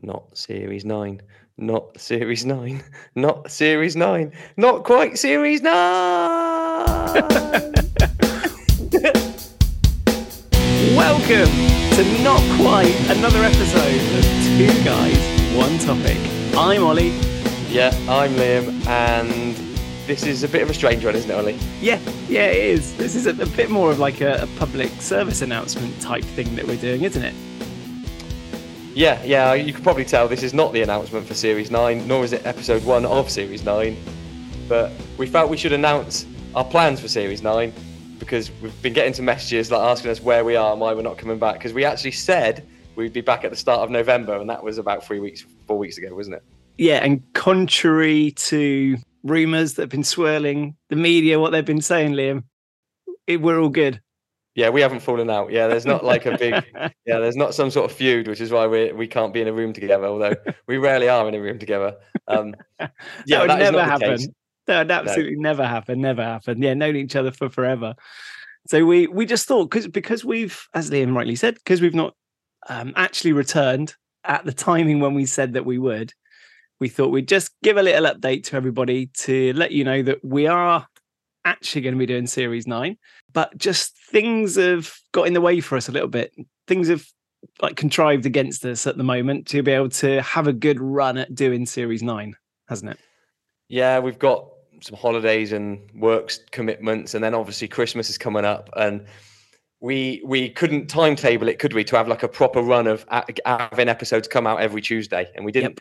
Not Series 9. Not Series 9. Not Series 9. Not quite Series 9. Welcome to not quite another episode of Two Guys, One Topic. I'm Ollie. Yeah, I'm Liam, and this is a bit of a strange one, isn't it, Ollie? Yeah, yeah, it is. This is a, a bit more of like a, a public service announcement type thing that we're doing, isn't it? Yeah, yeah, you can probably tell this is not the announcement for Series 9, nor is it episode 1 of Series 9. But we felt we should announce our plans for Series 9 because we've been getting some messages like asking us where we are and why we're not coming back. Because we actually said we'd be back at the start of November, and that was about three weeks, four weeks ago, wasn't it? Yeah, and contrary to rumours that have been swirling, the media, what they've been saying, Liam, it, we're all good. Yeah, we haven't fallen out. Yeah, there's not like a big, yeah, there's not some sort of feud, which is why we we can't be in a room together. Although we rarely are in a room together. Um, yeah, that would that never happen. That would absolutely no. never happen. Never happen. Yeah, known each other for forever. So we we just thought because because we've, as Liam rightly said, because we've not um, actually returned at the timing when we said that we would, we thought we'd just give a little update to everybody to let you know that we are actually going to be doing series nine, but just things have got in the way for us a little bit. Things have like contrived against us at the moment to be able to have a good run at doing series nine, hasn't it? Yeah, we've got some holidays and works commitments, and then obviously Christmas is coming up, and we we couldn't timetable it, could we, to have like a proper run of having episodes come out every Tuesday, and we didn't. Yep.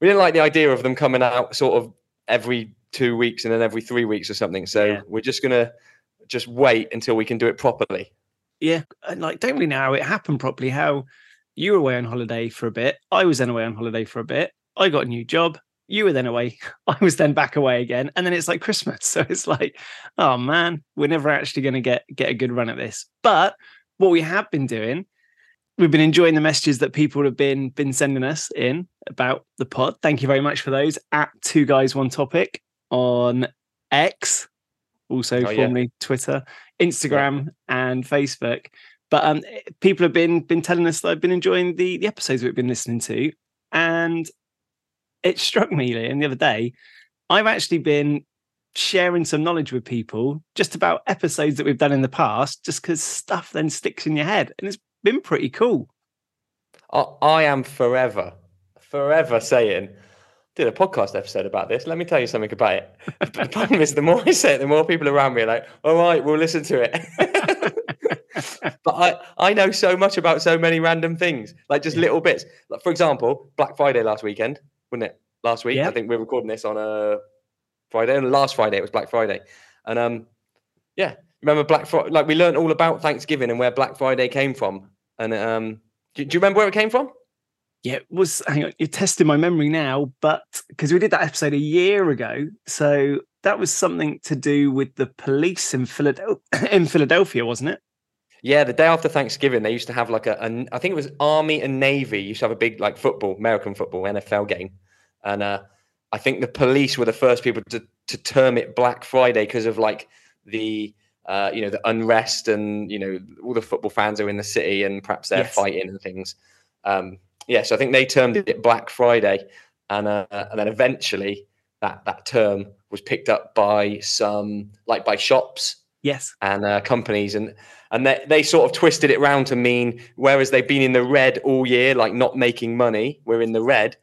We didn't like the idea of them coming out sort of every two weeks and then every three weeks or something. So yeah. we're just gonna just wait until we can do it properly. Yeah, and like don't really know how it happened properly. How you were away on holiday for a bit, I was then away on holiday for a bit. I got a new job. You were then away. I was then back away again, and then it's like Christmas. So it's like, oh man, we're never actually going to get get a good run at this. But what we have been doing we've been enjoying the messages that people have been been sending us in about the pod. Thank you very much for those at two guys one topic on X, also oh, formerly yeah. Twitter, Instagram, yeah. and Facebook. But um, people have been been telling us that I've been enjoying the the episodes we've been listening to, and it struck me, Liam, the other day. I've actually been sharing some knowledge with people just about episodes that we've done in the past, just because stuff then sticks in your head, and it's been pretty cool. I, I am forever, forever saying did a podcast episode about this. Let me tell you something about it. the problem is, the more I say it, the more people around me are like, "All right, we'll listen to it." but I, I know so much about so many random things, like just little bits. Like for example, Black Friday last weekend, wasn't it? Last week, I think we are recording this on a Friday, and last Friday it was Black Friday, and um, yeah, remember Black Friday? Like we learned all about Thanksgiving and where Black Friday came from, and um, do, do you remember where it came from? yeah, it was hang on, you're testing my memory now, but because we did that episode a year ago, so that was something to do with the police in Philadelphia, in Philadelphia, wasn't it? Yeah, the day after Thanksgiving, they used to have like a, a, I think it was Army and Navy used to have a big like football, American football, NFL game, and uh, I think the police were the first people to to term it Black Friday because of like the uh, you know the unrest and you know all the football fans are in the city and perhaps they're yes. fighting and things. Um, yeah, so I think they termed it Black Friday, and uh, and then eventually that that term was picked up by some like by shops, yes, and uh, companies, and and they they sort of twisted it around to mean whereas they've been in the red all year, like not making money, we're in the red.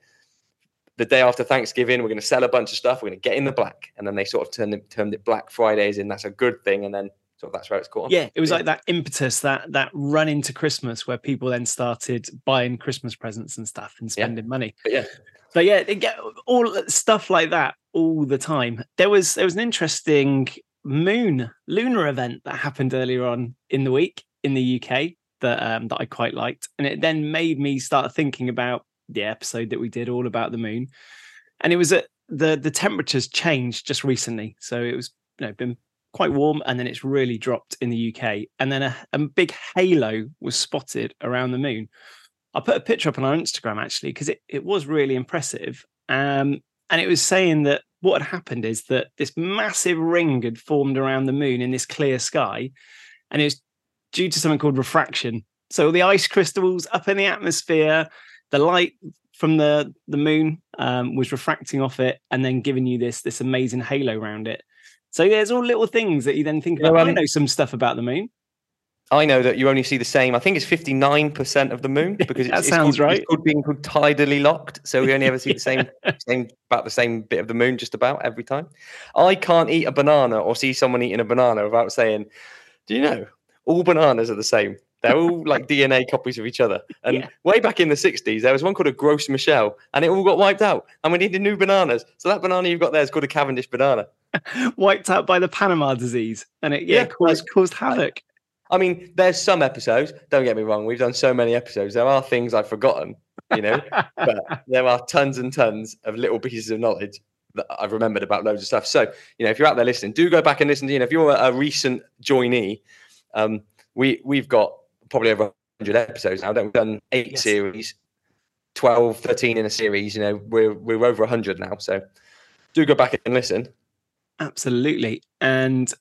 The day after Thanksgiving, we're going to sell a bunch of stuff. We're going to get in the black, and then they sort of turned it, termed it Black Fridays, and that's a good thing. And then so that's where it's called. Yeah, it was like that impetus, that that run into Christmas where people then started buying Christmas presents and stuff and spending yeah. money. But yeah. So yeah, they get all stuff like that all the time. There was there was an interesting moon lunar event that happened earlier on in the week in the UK that um, that I quite liked, and it then made me start thinking about the episode that we did all about the moon, and it was at the the temperatures changed just recently, so it was you know been quite warm and then it's really dropped in the UK. And then a, a big halo was spotted around the moon. I put a picture up on our Instagram actually because it, it was really impressive. Um, and it was saying that what had happened is that this massive ring had formed around the moon in this clear sky. And it was due to something called refraction. So the ice crystals up in the atmosphere, the light from the the moon um, was refracting off it and then giving you this this amazing halo around it. So yeah, there's all little things that you then think about. I um, know some stuff about the moon. I know that you only see the same. I think it's fifty nine percent of the moon because That it's, sounds it's called, right. It's called being called tidally locked, so we only ever see the same, same about the same bit of the moon just about every time. I can't eat a banana or see someone eating a banana without saying, "Do you know all bananas are the same? They're all like DNA copies of each other." And Yeah. way back in the '60s, there was one called a Gros Michel, and it all got wiped out, and we needed new bananas. So that banana you've got there is called a Cavendish banana. Wiped out by the Panama disease, and it yeah, Yeah, caused caused havoc. I mean, there's some episodes. Don't get me wrong. We've done so many episodes. There are things I've forgotten, you know, but there are tons and tons of little pieces of knowledge that I've remembered about loads of stuff. So, you know, if you're out there listening, do go back and listen to, you know, if you're a, a recent joinee, um, we, we've got probably over 100 episodes now. Don't We've done eight Yes. series, 12, 13 in a series. You know, we're, we're over 100 now. So do go back and listen. Absolutely. And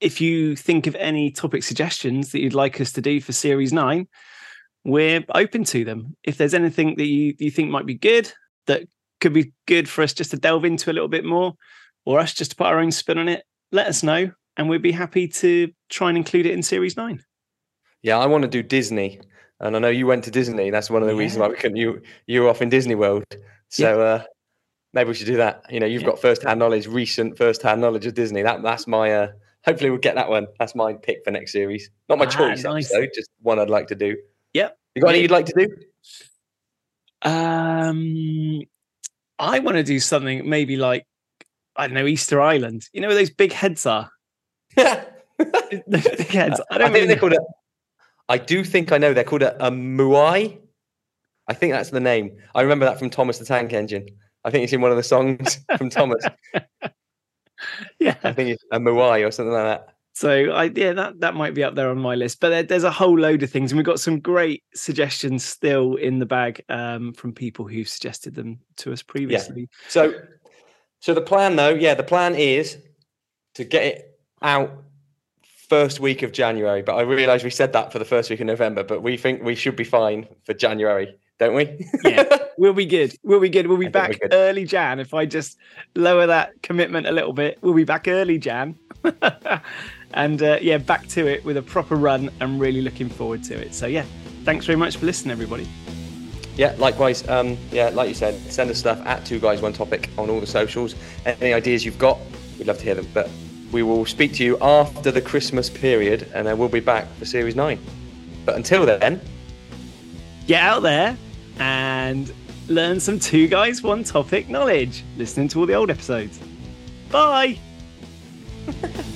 if you think of any topic suggestions that you'd like us to do for series nine, we're open to them. If there's anything that you, you think might be good, that could be good for us just to delve into a little bit more, or us just to put our own spin on it, let us know. And we'd be happy to try and include it in series nine. Yeah, I want to do Disney, and I know you went to Disney. That's one of the reasons why we couldn't. You you were off in Disney World, so uh, maybe we should do that. You know, you've Yeah. got first-hand knowledge, recent first-hand knowledge of Disney. That that's my. Uh, hopefully, we'll get that one. That's my pick for next series. Not my Ah, choice, nice. episode, just one I'd like to do. Yep. You got any you'd like to do? Um, I want to do something maybe like, I don't know, Easter Island. You know where those big heads are? Yeah. The heads. I I, don't think really they're called. I do think I know they're called a, a moai. I think that's the name. I remember that from Thomas the Tank Engine. I think it's in one of the songs from Thomas. yeah. I think it's a moai or something like that. So I yeah, that that might be up there on my list. But there, there's a whole load of things, and we've got some great suggestions still in the bag um, from people who've suggested them to us previously. Yeah. So, so the plan, though, yeah, the plan is to get it out first week of January. But I realise we said that for the first week of November, but we think we should be fine for January, don't we? Yeah. We'll be good. We'll be good. We'll be I back early Jan. If I just lower that commitment a little bit, we'll be back early Jan. and uh, yeah, back to it with a proper run. I'm really looking forward to it. So yeah, thanks very much for listening, everybody. yeah, likewise. Um, yeah, like you said, send us stuff at Two Guys One Topic on all the socials. Any ideas you've got, we'd love to hear them. But we will speak to you after the Christmas period, and then we'll be back for Series Nine. But until then, Get out there and learn some two guys, one topic knowledge, listening to all the old episodes. Bye.